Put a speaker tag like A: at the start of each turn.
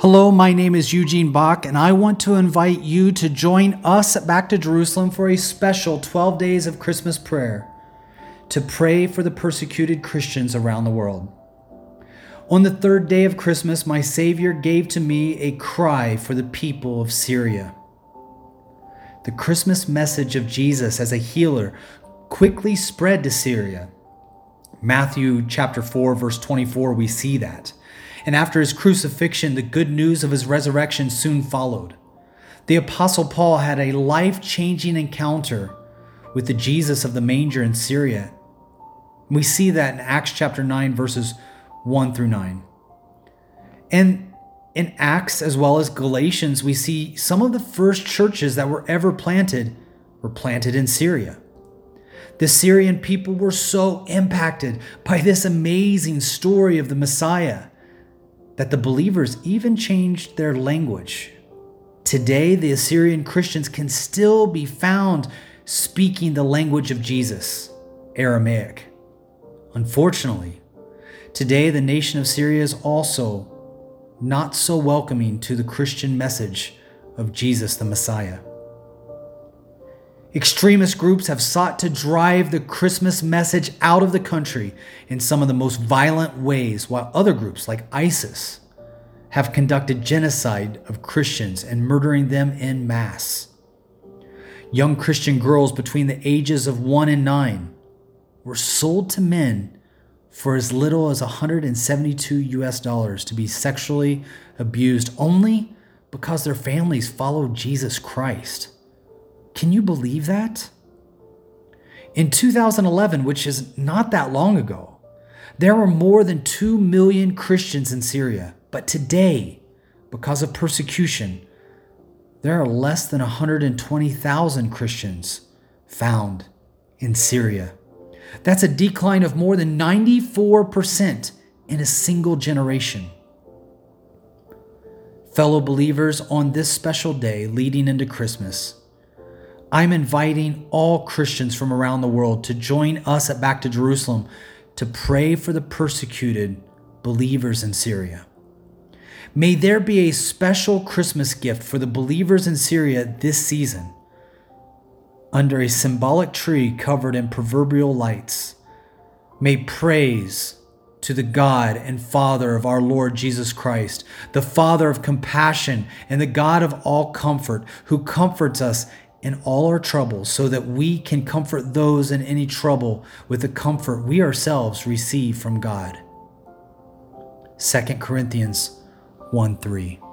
A: Hello, my name is Eugene Bach, and I want to invite you to join us Back to Jerusalem for a special 12 days of Christmas prayer to pray for the persecuted Christians around the world. On the third day of Christmas, my Savior gave to me a cry for the people of Syria. The Christmas message of Jesus as a healer quickly spread to Syria. Matthew chapter 4 verse 24 we see that and after his crucifixion, the good news of his resurrection soon followed. The Apostle Paul had a life changing encounter with the Jesus of the manger in Syria. We see that in Acts chapter 9, verses 1 through 9. And in Acts as well as Galatians, we see some of the first churches that were ever planted were planted in Syria. The Syrian people were so impacted by this amazing story of the Messiah that the believers even changed their language. Today, the Assyrian Christians can still be found speaking the language of Jesus, Aramaic. Unfortunately, today the nation of Syria is also not so welcoming to the Christian message of Jesus the Messiah. Extremist groups have sought to drive the Christmas message out of the country in some of the most violent ways, while other groups like ISIS have conducted genocide of Christians and murdering them in mass. Young Christian girls between the ages of 1 and 9 were sold to men for as little as 172 US dollars to be sexually abused only because their families followed Jesus Christ. Can you believe that? In 2011, which is not that long ago, there were more than 2 million Christians in Syria. But today, because of persecution, there are less than 120,000 Christians found in Syria. That's a decline of more than 94% in a single generation. Fellow believers, on this special day leading into Christmas, I'm inviting all Christians from around the world to join us at Back to Jerusalem to pray for the persecuted believers in Syria. May there be a special Christmas gift for the believers in Syria this season under a symbolic tree covered in proverbial lights. May praise to the God and Father of our Lord Jesus Christ, the Father of compassion and the God of all comfort, who comforts us in all our troubles so that we can comfort those in any trouble with the comfort we ourselves receive from God. 2 Corinthians 1 3.